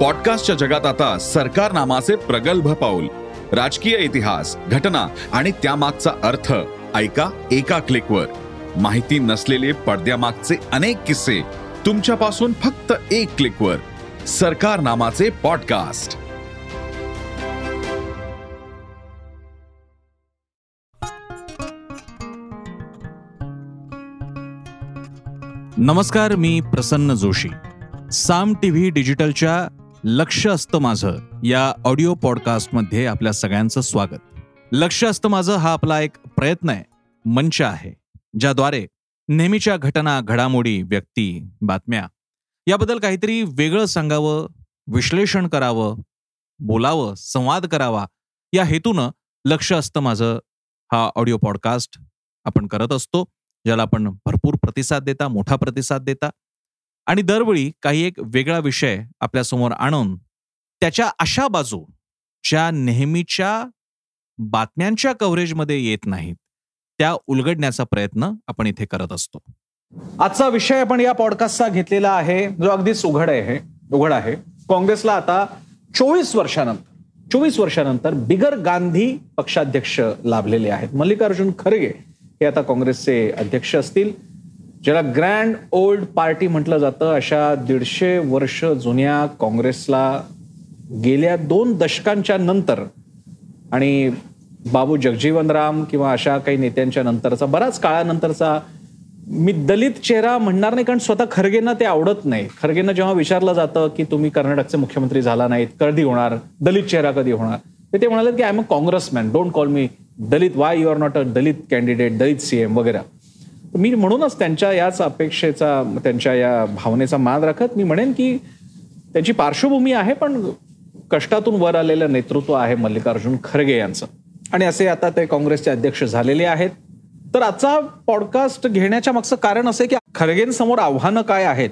पॉडकास्टच्या जगात आता सरकार नामाचे प्रगल्भ पाऊल. राजकीय इतिहास घटना आणि त्यामागचा अर्थ. ऐका एका क्लिकवर. माहिती नसलेले पडद्यामागचे अनेक किस्से तुमच्यापासून फक्त एक क्लिकवर. सरकार नामाचे पॉडकास्ट. नमस्कार मी प्रसन्न जोशी. साम टीव्ही डिजिटलच्या लक्ष असतं माझं या ऑडिओ पॉडकास्टमध्ये आपल्या सगळ्यांचं स्वागत. लक्ष असतं माझं हा आपला एक प्रयत्न आहे मंच आहे ज्याद्वारे नेहमीच्या घटना घडामोडी व्यक्ती बातम्या याबद्दल काहीतरी वेगळं सांगावं विश्लेषण करावं बोलावं संवाद करावा या हेतूनं लक्ष असतं माझं हा ऑडिओ पॉडकास्ट आपण करत असतो ज्याला आपण भरपूर प्रतिसाद देता मोठा प्रतिसाद देता. आणि दरवेळी काही एक वेगळा विषय आपल्यासमोर आणून त्याच्या अशा बाजू ज्या नेहमीच्या बातम्यांच्या कव्हरेजमध्ये येत नाहीत त्या उलगडण्याचा प्रयत्न आपण इथे करत असतो. आजचा विषय आपण या पॉडकास्टचा घेतलेला आहे जो अगदीच उघड आहे उघड आहे. काँग्रेसला आता चोवीस वर्षानंतर चोवीस वर्षानंतर बिगर गांधी पक्षाध्यक्ष लाभलेले आहेत. मल्लिकार्जुन खरगे हे आता काँग्रेसचे अध्यक्ष असतील. ज्याला ग्रँड ओल्ड पार्टी म्हटलं जातं अशा दीडशे वर्ष जुन्या काँग्रेसला गेल्या दोन दशकांच्या नंतर आणि बाबू जगजीवनराम किंवा अशा काही नेत्यांच्या नंतरचा बराच काळानंतरचा मी दलित चेहरा म्हणणार नाही कारण स्वतः खरगेंना ते आवडत नाही. खरगेंना जेव्हा विचारलं जातं की तुम्ही कर्नाटकचे मुख्यमंत्री झाला नाहीत कधी होणार? दलित चेहरा कधी होणार? ते म्हणाले की I am a Congressman don't call me Dalit. Why you are not a Dalit candidate Dalit CM वगैरे. मी म्हणूनच त्यांच्या याच अपेक्षेचा त्यांच्या या भावनेचा मान राखत मी म्हणेन की त्यांची पार्श्वभूमी आहे पण कष्टातून वर आलेलं नेतृत्व आहे मल्लिकार्जुन खरगे यांचं. आणि असे आता ते काँग्रेसचे अध्यक्ष झालेले आहेत. तर आजचा पॉडकास्ट घेण्याच्या मागचं कारण असं की खरगेंसमोर आव्हानं काय आहेत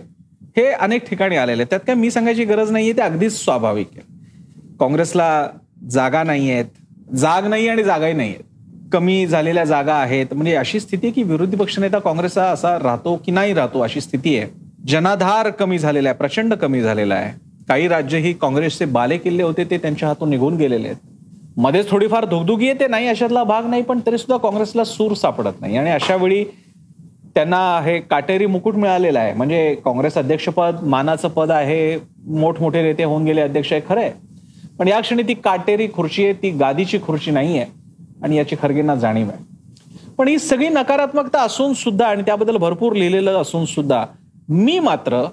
हे अनेक ठिकाणी आलेले आहेत. त्यात काय मी सांगायची गरज नाहीये ते अगदीच स्वाभाविक आहे. काँग्रेसला जागा नाही आहेत जाग नाही आणि जागाही नाही आहेत कमी झालेल्या जागा आहेत. म्हणजे अशी स्थिती की विरोधी पक्षनेता काँग्रेसचा असा राहतो की नाही राहतो अशी स्थिती आहे. जनाधार कमी झालेला आहे प्रचंड कमी झालेला आहे. काही राज्य ही काँग्रेसचे बाले किल्ले होते ते त्यांच्या हातून निघून गेलेले आहेत. मध्येच थोडीफार धुगधुगी येते नाही अशातला भाग नाही पण तरी सुद्धा काँग्रेसला सूर सापडत नाही. आणि अशा वेळी त्यांना हे काटेरी मुकुट मिळालेला आहे. म्हणजे काँग्रेस अध्यक्षपद मानाचं पद आहे मोठमोठे नेते होऊन गेले अध्यक्ष आहे खरंय पण या क्षणी ती काटेरी खुर्ची आहे ती गादीची खुर्ची नाही आहे आणि याची खरगेंना जाणीव आहे. पण ही सगळी नकारात्मकता असून सुद्धा आणि त्याबद्दल भरपूर लिहिलेलं असून सुद्धा मी मात्र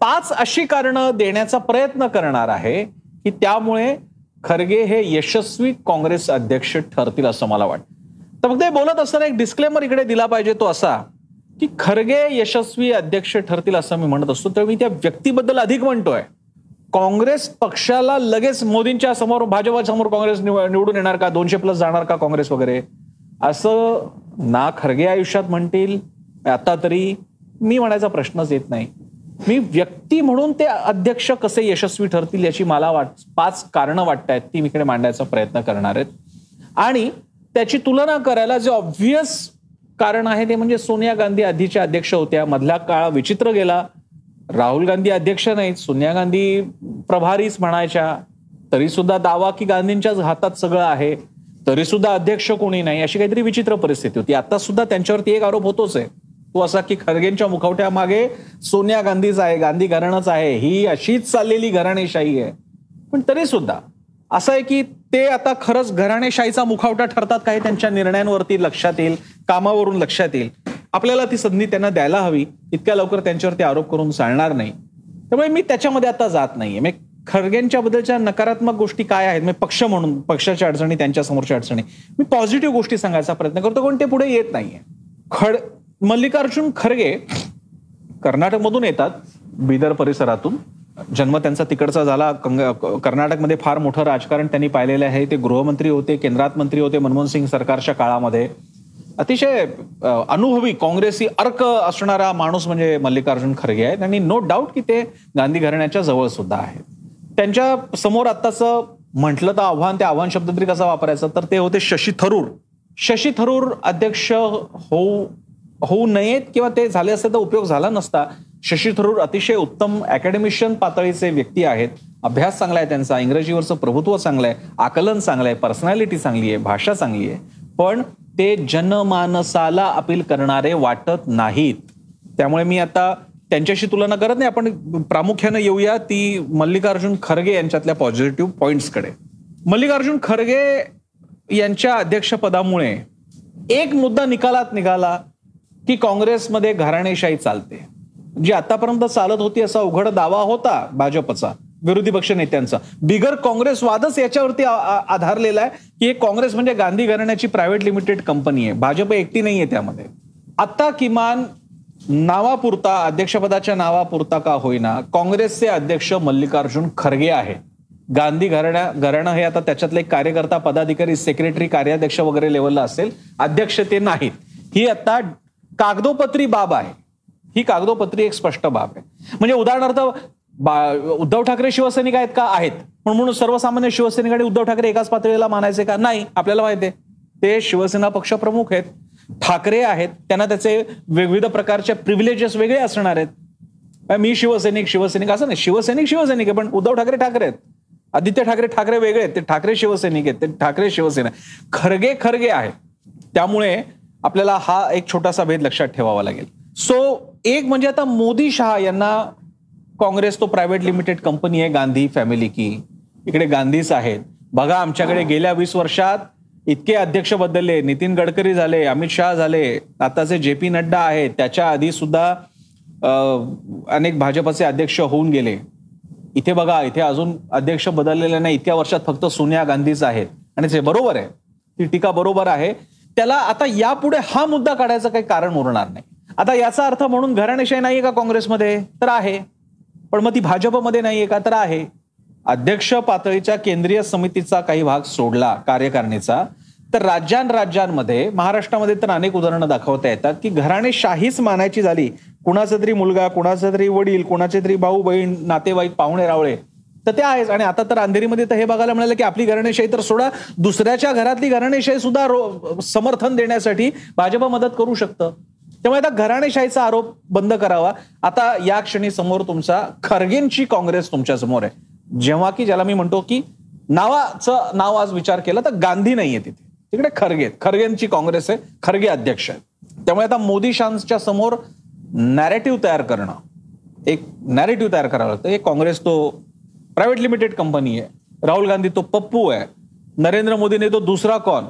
पाच अशी कारणं देण्याचा प्रयत्न करणार आहे की त्यामुळे खरगे हे यशस्वी काँग्रेस अध्यक्ष ठरतील असं मला वाटतं. तर फक्त बोलत असताना एक डिस्क्लेमर इकडे दिला पाहिजे तो असा की खरगे यशस्वी अध्यक्ष ठरतील असं मी म्हणत असतो. तर मी त्या व्यक्तीबद्दल अधिक म्हणतोय. काँग्रेस पक्षाला लगेच मोदींच्या समोर भाजपा समोर काँग्रेस निवडून येणार का? दोनशे प्लस जाणार का काँग्रेस वगैरे? असं ना खरगे आयुष्यात म्हणतील आता तरी मी म्हणायचा प्रश्नच येत नाही. मी व्यक्ती म्हणून ते अध्यक्ष कसे यशस्वी ठरतील याची मला वाट पाच कारणं वाटत आहेत ती मी इकडे मांडायचा प्रयत्न करणार आहेत. आणि त्याची तुलना करायला जे ऑब्व्हियस कारण आहे ते म्हणजे सोनिया गांधी आधीच्या अध्यक्ष होत्या मधला काळ विचित्र गेला राहुल गांधी अध्यक्ष नाहीत सोनिया गांधी प्रभारीच म्हणायच्या. तरी सुद्धा दावा की गांधींच्याच हातात सगळं आहे तरी सुद्धा अध्यक्ष कोणी नाही अशी काहीतरी विचित्र परिस्थिती होती. आता सुद्धा त्यांच्यावरती एक आरोप होतोच आहे. तो असा की खरगेंच्या मुखवट्या मागे सोनिया गांधीच आहे गांधी घराणंच आहे ही अशीच चाललेली घराणेशाही आहे. पण तरी सुद्धा असं आहे की ते आता खरंच घराणेशाहीचा मुखवटा ठरतात काही त्यांच्या निर्णयांवरती लक्षात येईल कामावरून लक्षात येईल. आपल्याला ती संधी त्यांना द्यायला हवी. इतक्या लवकर त्यांच्यावरती आरोप करून चालणार नाही. त्यामुळे मी त्याच्यामध्ये आता जात नाहीये. म्हणजे खरगेंच्या बद्दलच्या नकारात्मक गोष्टी काय आहेत? म्हणजे पक्ष म्हणून पक्षाच्या अडचणी त्यांच्या समोरच्या अडचणी. मी पॉझिटिव्ह गोष्टी सांगायचा प्रयत्न करतो पण ते पुढे येत नाहीये. खड मल्लिकार्जुन खरगे कर्नाटकमधून येतात बिदर परिसरातून. जन्म त्यांचा तिकडचा झाला. कर्नाटकमध्ये फार मोठं राजकारण त्यांनी पाहिलेलं आहे. ते गृहमंत्री होते केंद्रात मंत्री होते मनमोहन सिंग सरकारच्या काळामध्ये. अतिशय अनुभवी काँग्रेसी अर्क असणारा माणूस म्हणजे मल्लिकार्जुन खरगे आहेत. आणि नो डाऊट की ते गांधी घराण्याच्या जवळ सुद्धा आहेत. त्यांच्यासमोर आत्ताचं म्हटलं तर आव्हान ते आव्हान शब्द तरी कसा वापरायचा? तर ते होते शशी थरूर. शशी थरूर अध्यक्ष होऊ होऊ नयेत किंवा ते झाले असते तर उपयोग झाला नसता. शशी थरूर अतिशय उत्तम अकॅडमिशियन पातळीचे व्यक्ती आहेत. अभ्यास चांगला आहे त्यांचा इंग्रजीवरचं प्रभुत्व चांगलं आहे आकलन चांगलं आहे पर्सनॅलिटी चांगली आहे भाषा चांगली आहे. पण ते जनमानसाला अपील करणारे वाटत नाहीत. त्यामुळे मी आता त्यांच्याशी तुलना करत नाही आपण प्रामुख्यानं येऊया ती मल्लिकार्जुन खरगे यांच्यातल्या पॉझिटिव्ह पॉईंट्सकडे मल्लिकार्जुन खरगे यांच्या अध्यक्षपदामुळे एक मुद्दा निकालात निघाला की काँग्रेसमध्ये घराणेशाही चालते. जी आतापर्यंत चालत होती असा उघड दावा होता भाजपचा विरोधी पक्ष नेत्यांचा. बिगर काँग्रेसवादच याच्यावरती आधारलेला आहे की हे काँग्रेस म्हणजे गांधी घराण्याची प्रायव्हेट लिमिटेड कंपनी आहे. भाजप एकटी नाहीये त्यामध्ये. आता किमान नावापुरता अध्यक्षपदाच्या नावापुरता का होईना काँग्रेसचे अध्यक्ष मल्लिकार्जुन खरगे आहे. गांधी घराण्या घराणं हे आता त्याच्यातले एक कार्यकर्ता पदाधिकारी सेक्रेटरी कार्याध्यक्ष वगैरे लेवलला असेल. अध्यक्ष ते नाहीत. ही आता कागदोपत्री बाब आहे. ही कागदोपत्री एक स्पष्ट बाब आहे. म्हणजे उदाहरणार्थ उद्धव ठाकरे शिवसैनिक आहेत का? आहेत. पण म्हणून सर्वसामान्य शिवसैनिक आणि उद्धव ठाकरे एकाच पातळीला मानायचे का? नाही. आपल्याला माहिती आहे. ते शिवसेना पक्षप्रमुख आहेत. ठाकरे आहेत. त्यांना त्याचे विविध प्रकारचे प्रिव्हिलेजेस वेगळे असणार आहेत. मी शिवसैनिक शिवसैनिक असं नाही. शिवसैनिक शिवसैनिक आहे पण उद्धव ठाकरे ठाकरे आहेत. आदित्य ठाकरे ठाकरे वेगळे आहेत. ते ठाकरे शिवसैनिक आहेत. ते ठाकरे शिवसेना खरगे खरगे आहे त्यामुळे आपल्याला हा एक छोटासा भेद लक्षात ठेवावा लागेल. सो एक म्हणजे आता मोदी शहा यांना काँग्रेस तो प्रायव्हेट लिमिटेड कंपनी आहे गांधी फॅमिली की. इकडे गांधीच आहेत. बघा आमच्याकडे गेल्या वीस वर्षात इतके अध्यक्ष बदलले. नितीन गडकरी झाले अमित शहा झाले आताचे जे पी नड्डा आहेत त्याच्या आधी सुद्धा अनेक भाजपचे अध्यक्ष होऊन गेले. इथे बघा इथे अजून अध्यक्ष बदललेले नाही. इतक्या वर्षात फक्त सोनिया गांधीच आहेत. आणि ते बरोबर आहे. ती टीका बरोबर आहे. त्याला आता यापुढे हा मुद्दा काढायचं काही कारण उरणार नाही. आता याचा अर्थ म्हणून घराणेशाही नाहीये का काँग्रेसमध्ये? तर आहे. पण मग ती भाजपमध्ये नाहीये का तर आहे. अध्यक्ष पातळीच्या केंद्रीय समितीचा काही भाग सोडला कार्यकारिणीचा. तर राज्यां राज्यांमध्ये महाराष्ट्रामध्ये तर अनेक उदाहरणं दाखवता येतात की घराणेशाहीच मानायची झाली. कुणाचा तरी मुलगा कुणाचा तरी वडील कुणाचे तरी भाऊ बहीण नातेवाईक पाहुणे रावळे. तर ते आहेच. आणि आता तर अंधेरीमध्ये तर हे बघायला मिळालं की आपली घराणेशाही तर सोडा. दुसऱ्याच्या घरातली घराणेशाही सुद्धा समर्थन देण्यासाठी भाजप मदत करू शकतं. त्यामुळे आता घराणेशाहीचा आरोप बंद करावा. आता या क्षणी समोर तुमचा खरगेंची काँग्रेस तुमच्यासमोर आहे. जेव्हा की ज्याला मी म्हणतो की नावाचं नाव आज विचार केला तर गांधी नाहीये तिथे. तिकडे खरगे खरगेंची काँग्रेस आहे. खरगे अध्यक्ष आहेत. त्यामुळे आता मोदी शांतच्या समोर नॅरेटिव्ह तयार करणं एक नॅरेटिव्ह तयार करावं लागतं. एक काँग्रेस तो प्रायव्हेट लिमिटेड कंपनी आहे. राहुल गांधी तो पप्पू आहे. नरेंद्र मोदीने तो दुसरा कॉन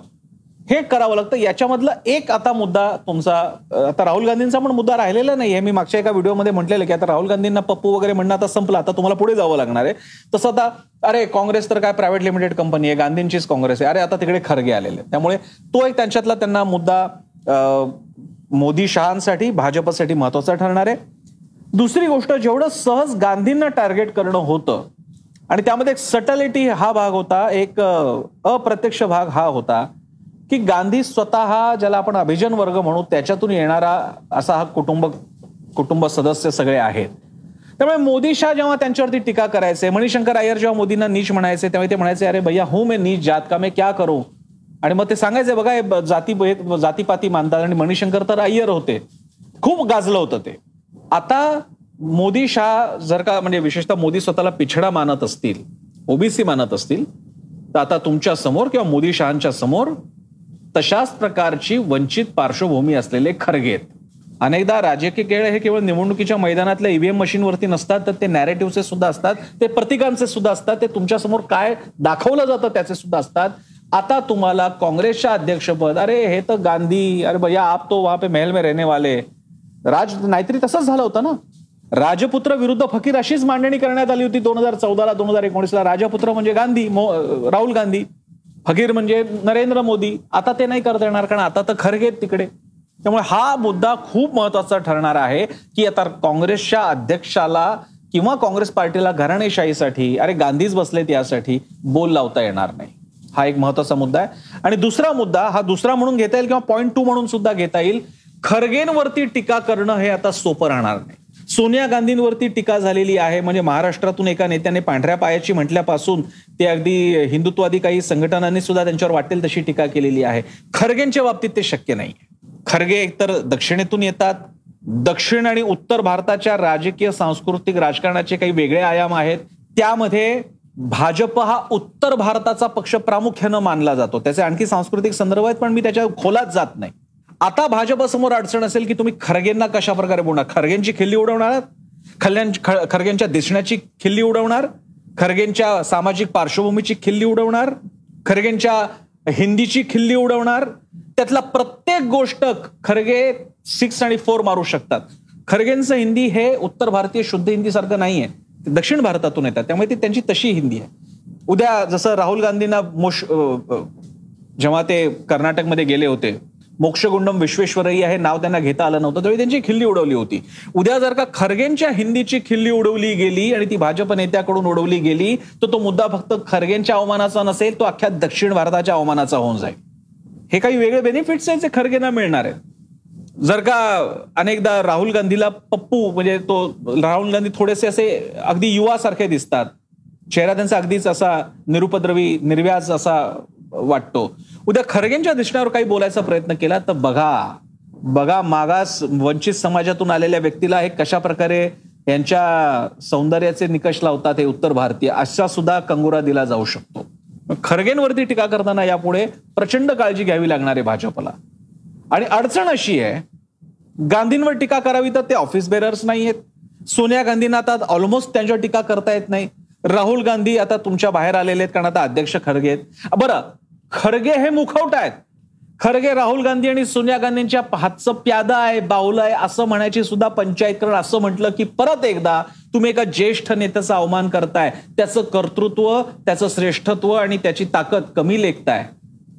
हे करावं लागतं. याच्यामधला एक आता मुद्दा तुमचा आता राहुल गांधींचा पण मुद्दा राहिलेला नाही हे मी मागच्या एका व्हिडिओमध्ये म्हटलेलं की आता राहुल गांधींना पप्पू वगैरे म्हणणं आता संपलं. आता तुम्हाला पुढे जावं लागणार आहे. तसं आता अरे काँग्रेस तर काय प्रायव्हेट लिमिटेड कंपनी आहे. गांधींचीच काँग्रेस आहे. अरे आता तिकडे खरगे आलेले आहेत. त्यामुळे तो एक त्यांच्यातला त्यांना मुद्दा मोदी शहांसाठी भाजपसाठी महत्त्वाचा ठरणार आहे. दुसरी गोष्ट जेवढं सहज गांधींना टार्गेट करणं होतं आणि त्यामध्ये एक सटलिटी हा भाग होता एक अप्रत्यक्ष भाग हा होता की गांधी स्वतः ज्याला आपण अभिजन वर्ग म्हणू त्याच्यातून येणारा असा हा कुटुंब कुटुंब सदस्य सगळे आहेत. त्यामुळे मोदी शाह जेव्हा त्यांच्यावरती टीका करायचे मणिशंकर अय्यर जेव्हा मोदींना नीच म्हणायचे तेव्हा ते म्हणायचे अरे भैया हूं मे नीच जात का मे क्या करू? आणि मग ते सांगायचे बघा हे जाती जातीपाती मानतात आणि मणिशंकर तर अय्यर होते. खूप गाजलं होतं ते. आता मोदी शाह जर का म्हणजे विशेषतः मोदी स्वतःला पिछडा मानत असतील ओबीसी मानत असतील तर आता तुमच्यासमोर किंवा मोदी शहांच्या समोर तशाच प्रकारची वंचित पार्श्वभूमी असलेले खरगे अनेकदा राजकीय खेळ हे केवळ निवडणुकीच्या मैदानातल्या ईव्हीएम मशीनवरती नसतात तर ते नॅरेटिव्हचे सुद्धा असतात ते प्रतिकांचे सुद्धा असतात ते तुमच्यासमोर काय दाखवलं जातं त्याचे सुद्धा असतात. आता तुम्हाला काँग्रेसच्या अध्यक्षपद अरे हे तर गांधी अरे भैया आप तो वहां पे महल में रहने वाले. राज नाहीतरी तसंच झालं होतं ना? राजपुत्र विरुद्ध फकीर अशीच मांडणी करण्यात आली होती दोन हजार चौदाला दोन हजार एकोणीसला. राजपुत्र म्हणजे गांधी मो- राहुल गांधी. फकीर म्हणजे नरेंद्र मोदी. आता ते नाही करता येणार कारण आता तर खरगे आहेत तिकडे. त्यामुळे हा मुद्दा खूप महत्त्वाचा ठरणार आहे की आता काँग्रेसच्या अध्यक्षाला किंवा काँग्रेस पार्टीला घराणेशाहीसाठी अरे गांधीच बसलेत यासाठी बोल लावता येणार नाही. हा एक महत्त्वाचा मुद्दा आहे. आणि दुसरा मुद्दा हा दुसरा म्हणून घेता येईल किंवा पॉईंट टू म्हणून सुद्धा घेता येईल खरगेंवरती टीका करणं हे आता सोपं राहणार नाही. सोनिया गांधींवरती टीका झालेली आहे. म्हणजे महाराष्ट्रातून एका नेत्याने पांढऱ्या पायाची म्हटल्यापासून ते अगदी हिंदुत्वादी काही संघटनांनी सुद्धा त्यांच्यावर वाटेल तशी टीका केलेली आहे. खरगेंच्या बाबतीत ते शक्य नाही. खरगे एकतर दक्षिणेतून येतात. दक्षिण आणि उत्तर भारताच्या राजकीय सांस्कृतिक राजकारणाचे काही वेगळे आयाम आहेत. त्यामध्ये भाजप हा उत्तर भारताचा पक्ष प्रामुख्यानं मानला जातो. त्याचे आणखी सांस्कृतिक संदर्भ आहेत पण मी त्याच्या खोलात जात नाही. आता भाजपसमोर अडचण असेल की तुम्ही खरगेंना कशा प्रकारे बोलणार? खरगेंची खिल्ली उडवणार? खल्यां खरगेंच्या दिसण्याची खिल्ली उडवणार? खरगेंच्या सामाजिक पार्श्वभूमीची खिल्ली उडवणार? खरगेंच्या हिंदीची खिल्ली उडवणार? त्यातला प्रत्येक गोष्ट खरगे सिक्स आणि फोर मारू शकतात. खरगेंचं हिंदी हे उत्तर भारतीय शुद्ध हिंदीसारखं नाही नाहीये. ते दक्षिण भारतातून येतात. त्यामुळे ती त्यांची तशी हिंदी आहे. उद्या जसं राहुल गांधींना मोश जेव्हा ते कर्नाटकमध्ये गेले होते मोक्षगुंडम विश्वेश्वरय्या हे नाव त्यांना घेता आलं नव्हतं. त्यावेळी त्यांची खिल्ली उडवली होती. उद्या जर का खरगेंच्या हिंदीची खिल्ली उडवली गेली आणि ती भाजप नेत्याकडून उडवली गेली तर तो मुद्दा फक्त खरगेंच्या अवमानाचा नसेल तो अख्ख्या दक्षिण भारताच्या अवमानाचा होऊन जाईल. हे काही वेगळे बेनिफिट्स आहेत जे खरगेंना मिळणार आहेत. जर का अनेकदा राहुल गांधीला पप्पू म्हणजे तो राहुल गांधी थोडेसे असे अगदी युवासारखे दिसतात. चेहरा त्यांचा अगदीच असा निरुपद्रवी निर्व्याज असा वाटतो. उद्या खरगेंच्या दिसण्यावर काही बोलायचा प्रयत्न केला तर बघा बघा मागास वंचित समाजातून आलेल्या व्यक्तीला हे कशा प्रकारे यांच्या सौंदर्याचे निकष लावतात हे उत्तर भारतीय. अशा सुद्धा कंगुरा दिला जाऊ शकतो. खरगेंवरती टीका करताना यापुढे प्रचंड काळजी घ्यावी लागणार आहे भाजपला. आणि अडचण अशी आहे गांधींवर टीका करावी तर ते ऑफिस बेरर्स नाही आहेत. सोनिया गांधींना आता ऑलमोस्ट त्यांच्यावर टीका करता येत नाही. राहुल गांधी आता तुमच्या बाहेर आलेले आहेत कारण आता अध्यक्ष खरगे आहेत. बरं खरगे हे मुखवट आहेत. खरगे राहुल गांधी आणि सोनिया गांधींच्या हातचं प्यादा आहे बाहुल आहे असं म्हणायची सुद्धा पंचायतकरण असं म्हटलं की परत एकदा तुम्ही एका ज्येष्ठ नेत्याचा अवमान करताय. त्याचं कर्तृत्व त्याचं श्रेष्ठत्व आणि त्याची ताकद कमी लेखताय.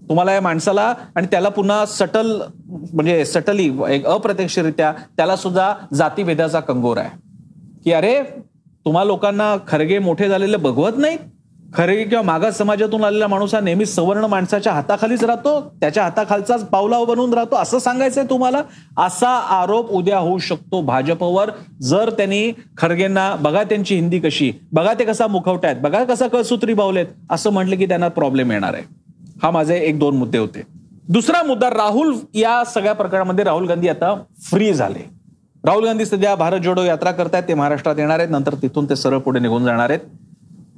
तुम्हाला या माणसाला आणि त्याला पुन्हा सटल म्हणजे सटली एक अप्रत्यक्षरित्या त्याला सुद्धा जातीभेदाचा कंगोर आहे. की अरे तुम्हा लोकांना खरगे मोठे झालेले बघवत नाहीत? खरे किंवा मागास समाजातून आलेला माणूस हा नेहमी सवर्ण माणसाच्या हाताखालीच राहतो त्याच्या हाताखालचाच पावलाव बनून राहतो. असं सांगायचंय तुम्हाला? असा आरोप उद्या होऊ शकतो भाजपवर. जर त्यांनी खरगेंना बघा त्यांची हिंदी कशी बघा ते कसा मुखवटा आहेत बघा कसा कळसूत्री बावलेत असं म्हटलं की त्यांना प्रॉब्लेम येणार आहे. हा माझे एक दोन मुद्दे होते. दुसरा मुद्दा राहुल या सगळ्या प्रकरणामध्ये राहुल गांधी आता फ्री झाले. राहुल गांधी सध्या भारत जोडो यात्रा करतायत ते महाराष्ट्रात येणार आहेत नंतर तिथून ते सरळ पुढे निघून जाणार आहेत.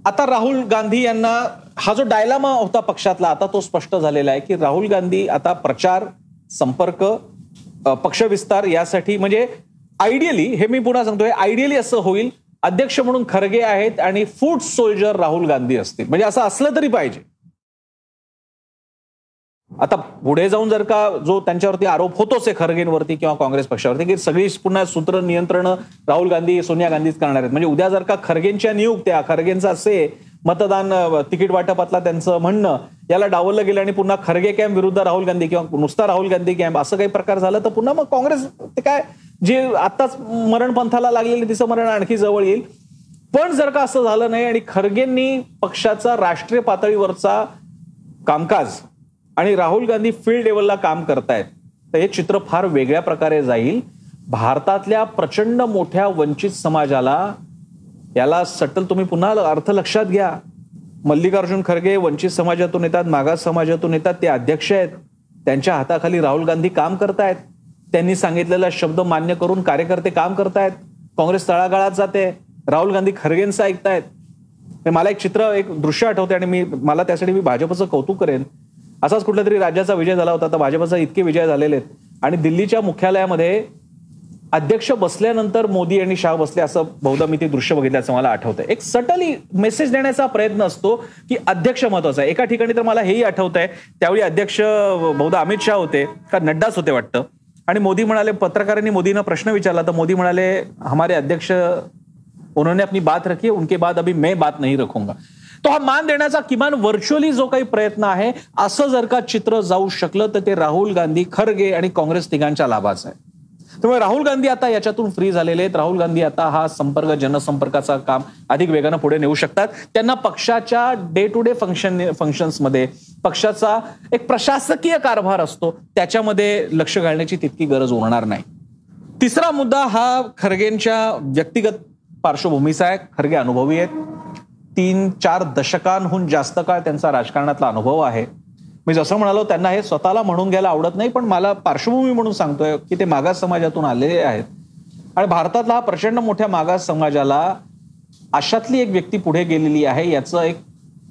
आता राहुल गांधी यांना हा जो डायलामा होता पक्षातला आता तो स्पष्ट झालेला आहे की राहुल गांधी आता प्रचार संपर्क पक्षविस्तार यासाठी म्हणजे आयडियली हे मी पुन्हा सांगतोय आयडियली असं होईल. अध्यक्ष म्हणून खरगे आहेत आणि फूड सोल्जर राहुल गांधी असतील. म्हणजे असं असलं तरी पाहिजे. आता पुढे जाऊन जर का जो त्यांच्यावरती आरोप होतोच आहे खरगेंवरती किंवा काँग्रेस पक्षावरती की सगळी पुन्हा सूत्र नियंत्रण राहुल गांधी सोनिया गांधीच करणार आहेत. म्हणजे उद्या जर का खरगेंच्या नियुक्त्या खरगेंचा असे मतदान तिकीट वाटपातला त्यांचं म्हणणं याला डावललं गेलं आणि पुन्हा खरगे कॅम्प विरुद्ध राहुल गांधी किंवा नुसता राहुल गांधी कॅम्प असं काही प्रकार झालं तर पुन्हा मग काँग्रेस ते काय जे आताच मरणपंथाला लागलेलं तिचं मरण आणखी जवळ येईल. पण जर का असं झालं नाही आणि खरगेंनी पक्षाचा राष्ट्रीय पातळीवरचा कामकाज आणि राहुल गांधी फील्ड लेवलला काम करतायत. तर हे चित्र फार वेगळ्या प्रकारे जाईल. भारतातल्या प्रचंड मोठ्या वंचित समाजाला याला सटल तुम्ही पुन्हा अर्थ लक्षात घ्या. मल्लिकार्जुन खरगे वंचित समाजातून येतात मागास समाजातून येतात ते अध्यक्ष आहेत. त्यांच्या हाताखाली राहुल गांधी काम करतायत. त्यांनी सांगितलेला शब्द मान्य करून कार्यकर्ते काम करतायत. काँग्रेस तळागाळात जाते. राहुल गांधी खरगेंचं ऐकतायत. मला एक चित्र एक दृश्य आठवते आणि मी मला त्यासाठी मी भाजपचं कौतुक करेन. असाच कुठल्या तरी राज्याचा विजय झाला होता तर भाजपचा इतके विजय झालेले आहेत. आणि दिल्लीच्या मुख्यालयामध्ये अध्यक्ष बसल्यानंतर मोदी आणि शाह बसले असं बहुधा मी ते दृश्य बघितल्याचं मला आठवतंय. एक सटली मेसेज देण्याचा प्रयत्न असतो की अध्यक्ष महत्त्वाचा आहे. एका ठिकाणी तर मला हेही आठवत आहे त्यावेळी अध्यक्ष बहुधा अमित शाह होते का नड्डाच होते वाटतं. आणि मोदी म्हणाले पत्रकारांनी मोदींना प्रश्न विचारला तर मोदी म्हणाले हमारे अध्यक्ष उन्होंने अपनी बात रखी उनके बाद अभी मैं बात नहीं रखूंगा. तो हा मान देण्याचा किमान व्हर्च्युअली जो काही प्रयत्न आहे असं जर का चित्र जाऊ शकलं तर ते राहुल गांधी खरगे आणि काँग्रेस तिघांच्या लाभाचं आहे. त्यामुळे राहुल गांधी आता याच्यातून फ्री झालेले आहेत. राहुल गांधी आता हा संपर्क जनसंपर्काचा काम अधिक वेगानं पुढे नेऊ शकतात. त्यांना पक्षाच्या डे टू डे फंक्शन फंक्शन्समध्ये पक्षाचा एक प्रशासकीय कारभार असतो. त्याच्यामध्ये लक्ष घालण्याची तितकी गरज उरणार नाही. तिसरा मुद्दा हा खरगेंच्या व्यक्तिगत पार्श्वभूमीचा आहे. खरगे अनुभवी आहेत. तीन चार दशकांहून जास्त काळ त्यांचा राजकारणातला अनुभव आहे. मी जसं म्हणालो त्यांना हे स्वतःला म्हणून घ्यायला आवडत नाही पण मला पार्श्वभूमी म्हणून सांगतोय की ते मागास समाजातून आलेले आहेत. आणि भारतातला हा प्रचंड मोठ्या मागास समाजाला अशातली एक व्यक्ती पुढे गेलेली आहे याचं एक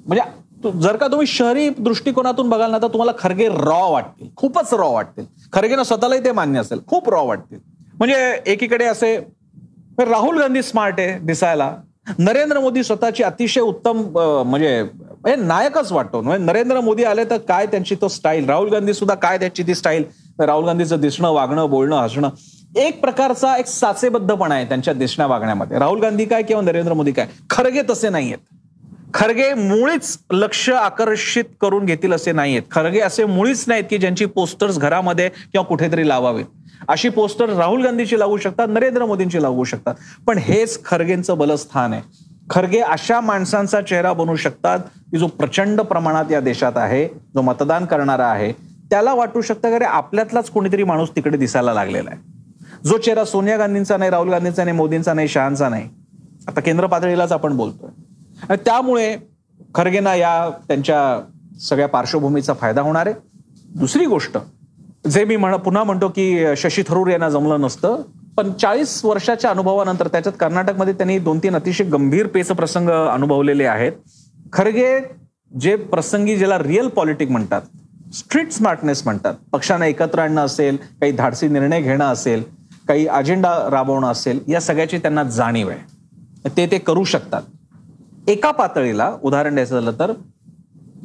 म्हणजे जर का तुम्ही शहरी दृष्टिकोनातून बघाल ना तर तुम्हाला खरगे रॉ वाटतील. खूपच रॉ वाटतील. खरगेनं स्वतःलाही ते मान्य असेल. खूप रॉ वाटतील. म्हणजे एकीकडे असे राहुल गांधी स्मार्ट आहे दिसायला. नरेंद्र मोदी स्वतःची अतिशय उत्तम म्हणजे नायकच वाटतो. म्हणजे नरेंद्र मोदी आले तर काय त्यांची तो स्टाईल? राहुल गांधी सुद्धा काय त्याची ती स्टाईल? राहुल गांधीचं दिसणं वागणं बोलणं हसणं. एक प्रकारचा एक साचेबद्धपणा आहे त्यांच्या दिसण्या वागण्यामध्ये. राहुल गांधी काय किंवा नरेंद्र मोदी काय? खरगे तसे नाहीयेत. खरगे मुळीच लक्ष आकर्षित करून घेतील असे नाहीयेत. खरगे असे मुळीच नाहीत की ज्यांची पोस्टर्स घरामध्ये किंवा कुठेतरी लावावेत. अशी पोस्टर राहुल गांधीची लावू शकतात नरेंद्र मोदींची लावू शकतात. पण हेच खरगेंचं बलस्थान आहे. खरगे अशा माणसांचा चेहरा बनू शकतात की जो प्रचंड प्रमाणात या देशात आहे जो मतदान करणारा आहे. त्याला वाटू शकतं की अरे आपल्यातलाच कोणीतरी माणूस तिकडे दिसायला लागलेला आहे. जो चेहरा सोनिया गांधींचा नाही राहुल गांधींचा नाही मोदींचा नाही शहांचा नाही. आता केंद्र पातळीलाच आपण बोलतोय. त्यामुळे खरगेंना या त्यांच्या सगळ्या पार्श्वभूमीचा फायदा होणार आहे. दुसरी गोष्ट जे मी म्हण पुन्हा म्हणतो की शशी थरूर यांना जमलं नसतं पण चाळीस वर्षाच्या अनुभवानंतर त्याच्यात कर्नाटकमध्ये त्यांनी दोन तीन अतिशय गंभीर पेच प्रसंग अनुभवलेले आहेत. खरगे जे प्रसंगी ज्याला रिअल पॉलिटिक म्हणतात स्ट्रीट स्मार्टनेस म्हणतात पक्षांना एकत्र आणणं असेल काही धाडसी निर्णय घेणं असेल काही अजेंडा राबवणं असेल या सगळ्याची त्यांना जाणीव आहे. ते ते करू शकतात. एका पातळीला उदाहरण द्यायचं झालं तर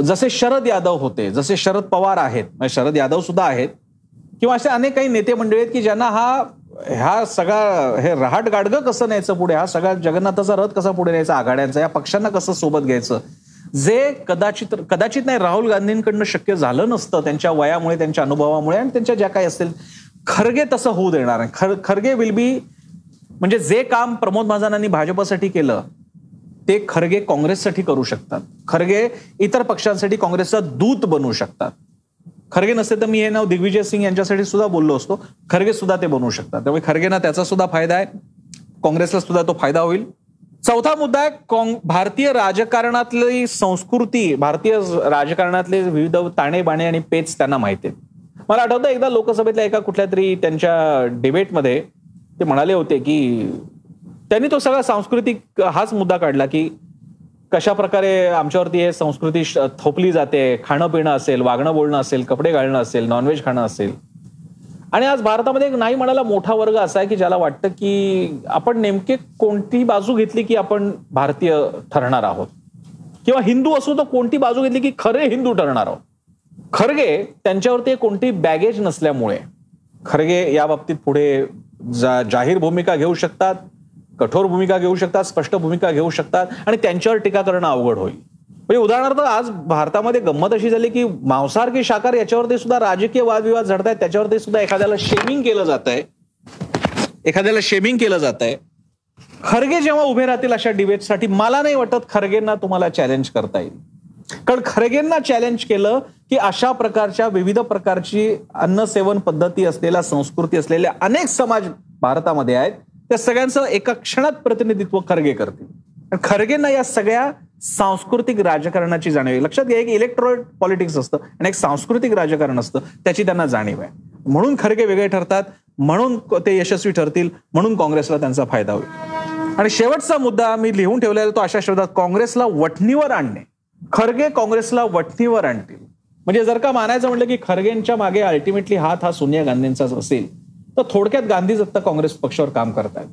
जसे शरद यादव होते जसे शरद पवार आहेत म्हणजे शरद यादव सुद्धा आहेत किंवा असे अनेक काही नेते मंडळी आहेत की ज्यांना हा ह्या सगळा हे रहाट गाडगं कसं न्यायचं पुढे? हा सगळा जगन्नाथाचा रथ कसा पुढे न्यायचा? आघाड्यांचा या पक्षांना कसं सोबत घ्यायचं? जे कदाचित कदाचित नाही राहुल गांधींकडनं शक्य झालं नसतं त्यांच्या वयामुळे त्यांच्या अनुभवामुळे आणि त्यांच्या ज्या काही असतील खरगे तसं होऊ देणार नाही. खर खरगे विल बी म्हणजे जे काम प्रमोद महाजनांनी भाजपसाठी केलं ते खरगे काँग्रेससाठी करू शकतात. खरगे इतर पक्षांसाठी काँग्रेसचा दूत बनू शकतात. खरगे नसते तर मी हे नाव दिग्विजय सिंग यांच्यासाठी सुद्धा बोललो असतो. खरगे सुद्धा ते बनवू शकतात. त्यामुळे खरगेंना त्याचा सुद्धा फायदा आहे. काँग्रेसला सुद्धा तो फायदा होईल. चौथा मुद्दा आहे काँग भारतीय राजकारणातली संस्कृती भारतीय राजकारणातले विविध ताणेबाणे आणि पेच त्यांना माहिती आहेत. मला आठवतं एकदा लोकसभेतल्या एका कुठल्या तरी त्यांच्या डिबेटमध्ये ते म्हणाले होते की त्यांनी तो सगळा सांस्कृतिक हाच मुद्दा काढला की कशा प्रकारे आमच्यावरती हे संस्कृती श- थोपली जाते? खाणं पिणं असेल वागणं बोलणं असेल कपडे घालणं असेल नॉनव्हेज खाणं असेल. आणि आज भारतामध्ये एक नाही म्हणायला मोठा वर्ग असा आहे की ज्याला वाटतं की आपण नेमके कोणती बाजू घेतली की आपण भारतीय ठरणार आहोत? किंवा हिंदू असू तर कोणती बाजू घेतली की खरे हिंदू ठरणार आहोत? खरगे त्यांच्यावरती कोणती बॅगेज नसल्यामुळे खरगे या बाबतीत पुढे जा, जाहीर भूमिका घेऊ शकतात. कठोर भूमिका घेऊ शकतात स्पष्ट भूमिका घेऊ शकतात आणि त्यांच्यावर टीका करणं अवघड होईल. म्हणजे उदाहरणार्थ आज भारतामध्ये गंमत अशी झाली की मांसाहार की शाकार याच्यावरती सुद्धा राजकीय वादविवाद झडत आहेत त्याच्यावरती सुद्धा एखाद्याला शेमिंग केलं जात आहे एखाद्याला शेमिंग केलं जात आहे खरगे जेव्हा उभे राहतील अशा डिबेटसाठी मला नाही वाटत खरगेंना तुम्हाला चॅलेंज करता येईल. कारण खरगेंना चॅलेंज केलं की अशा प्रकारच्या विविध प्रकारची अन्न सेवन पद्धती असलेल्या संस्कृती असलेल्या अनेक समाज भारतामध्ये आहेत त्या सगळ्यांचं एका क्षणात प्रतिनिधित्व खरगे करतील. खरगेंना या सगळ्या सांस्कृतिक राजकारणाची जाणीव आहे. लक्षात घ्या एक इलेक्ट्रॉनिक पॉलिटिक्स असतं आणि एक सांस्कृतिक राजकारण असतं त्याची त्यांना जाणीव आहे. म्हणून खरगे वेगळे ठरतात म्हणून ते यशस्वी ठरतील म्हणून काँग्रेसला त्यांचा फायदा होईल. आणि शेवटचा मुद्दा मी लिहून ठेवलेला तो अशा शब्दात काँग्रेसला वठणीवर आणणे. खरगे काँग्रेसला वठणीवर आणतील. म्हणजे जर का मानायचं म्हटलं की खरगेंच्या मागे अल्टिमेटली हात हा सोनिया गांधींचाच असेल तर थोडक्यात गांधीच आता काँग्रेस पक्षावर काम करतायत.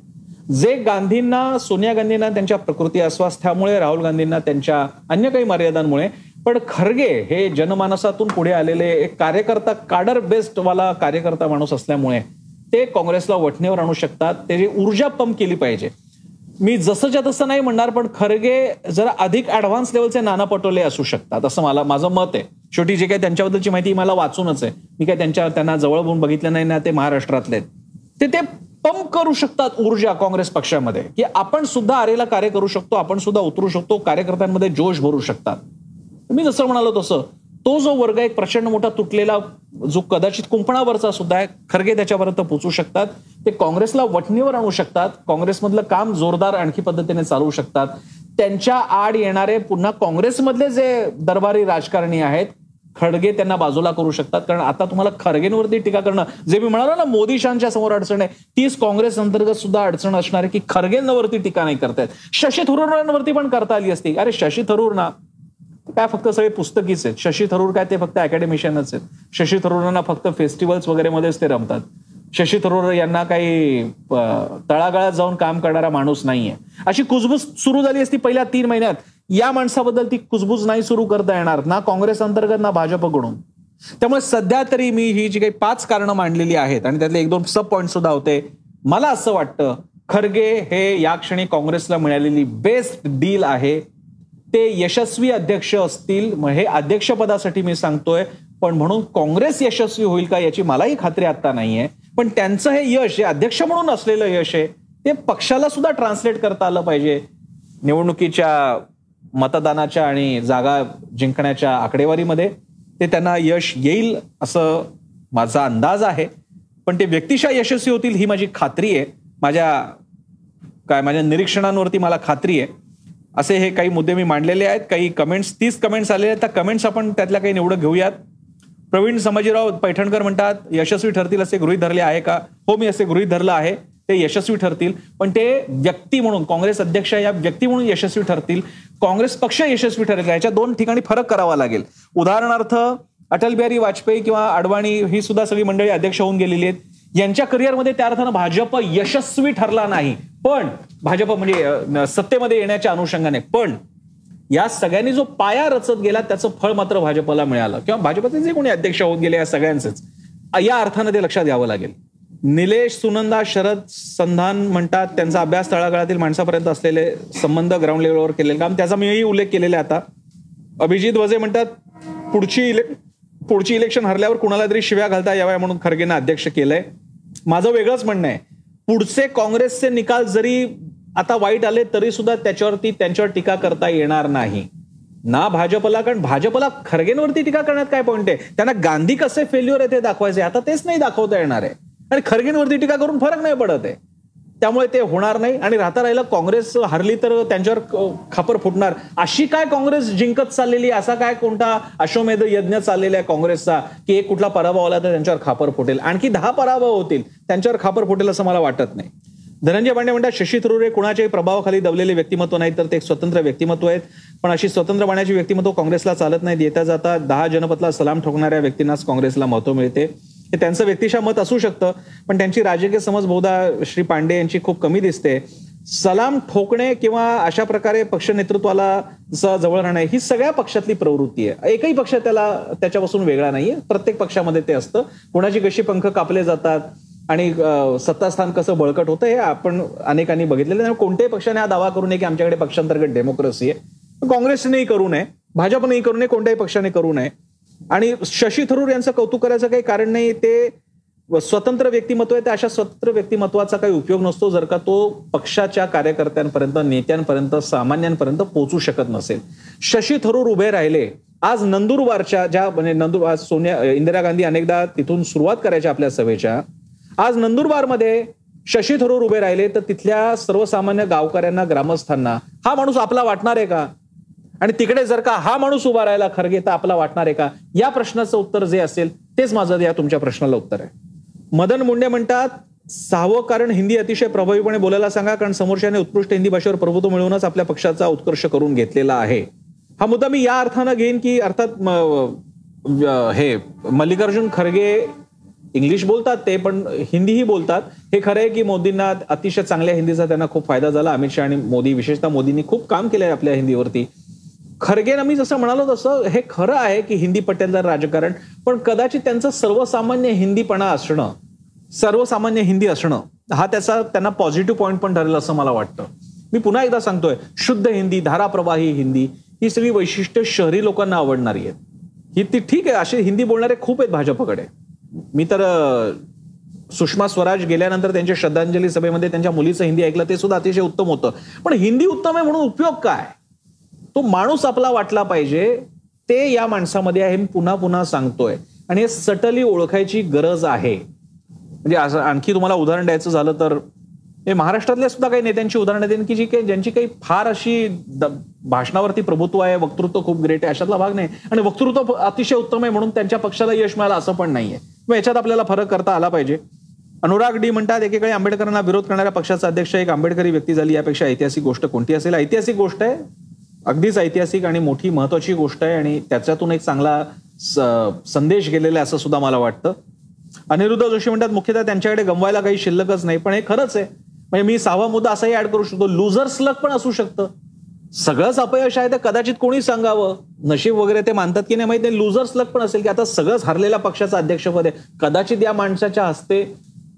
जे गांधींना सोनिया गांधींना त्यांच्या प्रकृती अस्वास्थ्यामुळे राहुल गांधींना त्यांच्या अन्य काही मर्यादांमुळे पण खरगे हे जनमानसातून पुढे आलेले एक कार्यकर्ता काडर बेस्ट वाला कार्यकर्ता माणूस असल्यामुळे ते काँग्रेसला वठणेवर आणू शकतात. त्याची ऊर्जा पंप केली पाहिजे. मी जसंच्या तसं नाही म्हणणार पण खरगे जरा अधिक ऍडव्हान्स लेवलचे नाना पटोले असू शकतात असं मला माझं मत आहे. शेवटी जे काही त्यांच्याबद्दलची माहिती मला वाचूनच आहे. मी काय त्यांच्या त्यांना जवळ होऊन बघितलं नाही ना ते महाराष्ट्रातले आहेत. ते ते पंप करू शकतात ऊर्जा काँग्रेस पक्षामध्ये. की आपण सुद्धा आरेला कार्य करू शकतो आपण सुद्धा उतरू शकतो कार्यकर्त्यांमध्ये जोश भरू शकतात. मी जसं म्हणालो तसं तो जो वर्ग एक प्रचंड मोठा तुटलेला जो कदाचित कुंपणावरचा सुद्धा आहे खरगे त्याच्यापर्यंत पोचू शकतात. ते काँग्रेसला वटणीवर आणू शकतात. काँग्रेसमधलं काम जोरदार आणखी पद्धतीने चालवू शकतात. त्यांच्या आड येणारे पुन्हा काँग्रेसमधले जे दरबारी राजकारणी आहेत खडगे त्यांना बाजूला करू शकतात. कारण आता तुम्हाला खरगेंवरती टीका करणं जे मी म्हणालो ना मोदीशांच्या समोर अडचण आहे तीच काँग्रेस अंतर्गत सुद्धा अडचण असणार आहे की खरगेंवरती टीका नाही करतायत. शशी थरूरांवरती पण करता आली असती. अरे शशी थरूर ना काय फक्त सगळे पुस्तकीच आहेत. शशी थरूर काय ते फक्त अकॅडमिशियनच आहेत. शशी थरूरांना फक्त फेस्टिवल्स वगैरे मध्येच ते रमतात. शशी थरूर यांना काही तळागाळात जाऊन काम करणारा माणूस नाहीये. अशी कुजबूज सुरू झाली असती पहिल्या तीन महिन्यात. या माणसाबद्दल ती कुजबूज नाही सुरू करता येणार ना काँग्रेस अंतर्गत ना भाजपकडून. त्यामुळे सध्या तरी मी ही जी काही पाच कारणं मांडलेली आहेत आणि त्यातले एक दोन सब पॉईंट सुद्धा होते मला असं वाटतं खरगे हे या क्षणी काँग्रेसला मिळालेली बेस्ट डील आहे. ते यशस्वी अध्यक्ष असतील मग हे अध्यक्षपदासाठी मी सांगतोय पण म्हणून काँग्रेस यशस्वी होईल का याची मलाही खात्री आता नाहीये. पण त्यांचं हे यश हे अध्यक्ष म्हणून असलेलं यश आहे ते पक्षाला सुद्धा ट्रान्सलेट करता आलं पाहिजे. निवडणुकीच्या मतदानाच्या आणि जागा जिंकण्याच्या आकडेवारीमध्ये ते त्यांना यश येईल असं माझा अंदाज आहे. पण ते व्यक्तिशः यशस्वी होतील ही माझी खात्री आहे. माझ्या काय माझ्या निरीक्षणांवरती मला खात्री आहे. असे हे काही मुद्दे मी मांडलेले आहेत. काही कमेंट्स तीस कमेंट्स आलेले आहेत. त्या कमेंट्स आपण त्यातल्या काही निवडं घेऊयात. प्रवीण संभाजीराव पैठणकर म्हणतात यशस्वी ठरतील असे गृहीत धरले आहे का? हो मी असे गृहीत धरलं आहे. ते यशस्वी ठरतील. पण ते व्यक्ती म्हणून काँग्रेस अध्यक्ष या व्यक्ती म्हणून यशस्वी ठरतील. काँग्रेस पक्ष यशस्वी ठरेल. याच्या दोन ठिकाणी फरक करावा लागेल. उदाहरणार्थ अटल बिहारी वाजपेयी किंवा अडवाणी ही सुद्धा सगळी मंडळी अध्यक्ष होऊन गेलेली आहेत. यांच्या करिअरमध्ये त्या अर्थानं भाजप यशस्वी ठरला नाही. पण भाजप म्हणजे सत्तेमध्ये येण्याच्या अनुषंगाने. पण या सगळ्यांनी जो पाया रचत गेला त्याचं फळ मात्र भाजपला मिळालं. किंवा भाजपचे जे कोणी अध्यक्ष होत गेले या सगळ्यांचेच. या अर्थानं ते लक्षात घ्यावं लागेल. निलेश सुनंदा शरद संधान म्हणतात त्यांचा अभ्यास तळागाळातील माणसापर्यंत असलेले संबंध ग्राउंड लेवलवर केलेले. काम त्याचा मीही उल्लेख केलेला आता. अभिजित वजे म्हणतात पुढची इले पुढची इलेक्शन हरल्यावर कुणाला तरी शिव्या घालता याव्या म्हणून खरगेनं अध्यक्ष केलंय. माझं वेगळंच म्हणणं आहे. पुढचे काँग्रेसचे निकाल जरी आता वाईट आले तरी सुद्धा त्याच्यावरती त्यांच्यावर टीका करता येणार नाही. ना भाजपला कारण भाजपला खरगेंवरती टीका करण्यात काय पॉईंट आहे? त्यांना गांधी कसे फेल्युअर आहे ते दाखवायचे? आता तेच नाही दाखवता येणार आहे. आणि खरगेंवरती टीका करून फरक नाही पडत आहे. त्यामुळे ते होणार नाही. आणि राहता राहिलं काँग्रेस हरली तर त्यांच्यावर खापर फुटणार. अशी काय काँग्रेस जिंकत चाललेली असा काय कोणता अश्वमेध यज्ञ चाललेला आहे काँग्रेसचा की एक कुठला पराभव आला तर त्यांच्यावर खापर फुटेल? आणखी दहा पराभव होतील त्यांच्यावर खापर फुटेल असं मला वाटत नाही. धनंजय पांडे म्हणतात शशी थरूर हे कुणाच्याही प्रभावाखाली दबलेले व्यक्तिमत्व नाही तर ते एक स्वतंत्र व्यक्तिमत्व आहेत. पण अशी स्वतंत्र पाण्याची व्यक्तिमत्व काँग्रेसला चालत नाही येता जाता दहा जनपथला सलाम ठोकणाऱ्या व्यक्तींनाच काँग्रेसला महत्त्व मिळते. हे त्यांचं व्यक्तिशः मत असू शकतं पण त्यांची राजकीय समज बहुधा श्री पांडे यांची खूप कमी दिसते. सलाम ठोकणे किंवा अशा प्रकारे पक्ष नेतृत्वाला जवळ राहणे ही सगळ्या पक्षातली प्रवृत्ती आहे. एकही पक्ष त्याला त्याच्यापासून वेगळा नाहीये. प्रत्येक पक्षामध्ये ते असतं. कोणाची कशी पंख कापले जातात आणि सत्तास्थान कसं बळकट होतं हे आपण अनेकांनी बघितलेलं आहे. कोणत्याही पक्षाने हा दावा करू नये की आमच्याकडे पक्षांतर्गत डेमोक्रेसी आहे. काँग्रेसनेही करू नये भाजपनेही करू नये कोणत्याही पक्षाने करू नये. आणि शशी थरूर यांचं कौतुक करायचं काही कारण नाही ते स्वतंत्र व्यक्तिमत्व आहे त्या अशा स्वतंत्र व्यक्तिमत्वाचा काही उपयोग नसतो जर का तो पक्षाच्या कार्यकर्त्यांपर्यंत नेत्यांपर्यंत सामान्यांपर्यंत पोहोचू शकत नसेल. शशी थरूर उभे राहिले. आज नंदुरबारच्या ज्या म्हणजे नंदुरबार सोनिया इंदिरा गांधी अनेकदा तिथून सुरुवात करायच्या आपल्या सभेच्या आज नंदुरबारमध्ये शशी थरूर उभे राहिले तर तिथल्या सर्वसामान्य गावकऱ्यांना ग्रामस्थांना हा माणूस आपला वाटणार आहे का? आणि तिकडे जर का हा माणूस उभा राहिला खरगे तर आपला वाटणार आहे का? या प्रश्नाचं उत्तर जे असेल तेच माझं या तुमच्या प्रश्नाला उत्तर आहे. मदन मुंडे म्हणतात सहावं कारण हिंदी अतिशय प्रभावीपणे बोलायला सांगा कारण समोरच्याने उत्कृष्ट हिंदी भाषेवर प्रभुत्व मिळवूनच आपल्या पक्षाचा उत्कर्ष करून घेतलेला आहे. हा मुद्दा मी या अर्थानं घेईन की अर्थात हे मल्लिकार्जुन खरगे इंग्लिश बोलतात ते पण हिंदीही बोलतात. हे खरं आहे की मोदींना अतिशय चांगल्या हिंदीचा त्यांना खूप फायदा झाला. अमित शहा आणि मोदी विशेषतः मोदींनी खूप काम केलंय आपल्या हिंदीवरती. खरगेनं मी जसं म्हणालो तसं हे खरं आहे की हिंदी पटेलदार राजकारण पण कदाचित त्यांचं सर्वसामान्य हिंदीपणा असणं सर्वसामान्य हिंदी असणं हा त्याचा त्यांना पॉझिटिव्ह पॉईंट पण ठरेल असं मला वाटतं. मी पुन्हा एकदा सांगतोय शुद्ध हिंदी धाराप्रवाही हिंदी ही सगळी वैशिष्ट्य शहरी लोकांना आवडणारी आहेत. ही ती ठीक आहे असे हिंदी बोलणारे खूप आहेत भाजपकडे. मी तर सुषमा स्वराज गेल्यानंतर त्यांच्या श्रद्धांजली सभेमध्ये त्यांच्या मुलीचं हिंदी ऐकलं ते सुद्धा अतिशय उत्तम होतं. पण हिंदी उत्तम आहे म्हणून उपयोग काय? तो माणूस आपला वाटला पाहिजे ते या माणसामध्ये आहे मी पुन्हा पुन्हा सांगतोय. आणि हे सटली ओळखायची गरज आहे. म्हणजे असं आणखी तुम्हाला उदाहरण द्यायचं झालं तर हे महाराष्ट्रातल्या सुद्धा काही नेत्यांची उदाहरणं देईन की जी काही ज्यांची काही फार अशी भाषणावरती प्रभुत्व आहे वक्तृत्व खूप ग्रेट आहे अशातला भाग नाही. आणि वक्तृत्व अतिशय उत्तम आहे म्हणून त्यांच्या पक्षाला यश मिळालं असं पण नाहीये. मग याच्यात आपल्याला फरक करता आला पाहिजे. अनुराग डी म्हणतात एकेकाळी आंबेडकरांना विरोध करणाऱ्या पक्षाचा अध्यक्ष एक आंबेडकरी व्यक्ती झाली यापेक्षा ऐतिहासिक गोष्ट कोणती असेल? ऐतिहासिक गोष्ट आहे अगदीच ऐतिहासिक आणि मोठी महत्वाची गोष्ट आहे आणि त्याच्यातून एक चांगला संदेश गेलेला आहे असं सुद्धा मला वाटतं. अनिरुद्ध जोशी म्हणतात मुख्यतः त्यांच्याकडे गमवायला काही शिल्लकच नाही पण हे खरंच आहे. म्हणजे मी सहावा मुद्दा असाही ऍड करू शकतो लुझर्स लक पण असू शकतं. सगळंच अपयश आहे तर कदाचित कोणी सांगावं. नशीब वगैरे ते मानतात की नाही माहिती नाही लुझर्स लक पण असेल की आता सगळंच हरलेल्या पक्षाचं अध्यक्षपद आहे. कदाचित या माणसाच्या हस्ते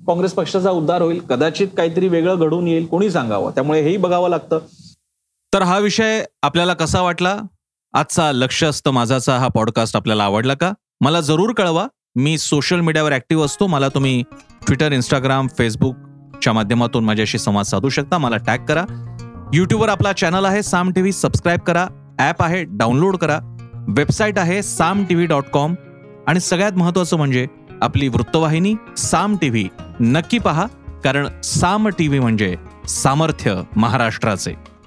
काँग्रेस पक्षाचा उद्धार होईल कदाचित काहीतरी वेगळं घडून येईल कोणी सांगावं? त्यामुळे हेही बघावं लागतं. तर हा विषय आपल्याला कसा वाटला? आजचा लक्ष असतं माझाचा हा पॉडकास्ट आपल्याला आवडला का? मला जरूर कळवा. मी सोशल मीडियावर ऍक्टिव्ह असतो. मला तुम्ही ट्विटर इंस्टाग्राम फेसबुकच्या माध्यमातून माझ्याशी संवाद साधू शकता. मला टॅग करा. यूट्यूबवर आपला चॅनल आहे. साम टी व्ही सबस्क्राईब करा. ॲप आहे. डाउनलोड करा. वेबसाईट आहे. Saam T V dot com आणि सगळ्यात महत्त्वाचं म्हणजे आपली वृत्तवाहिनी साम टी व्ही नक्की पहा. कारण साम टी व्ही म्हणजे सामर्थ्य महाराष्ट्राचे.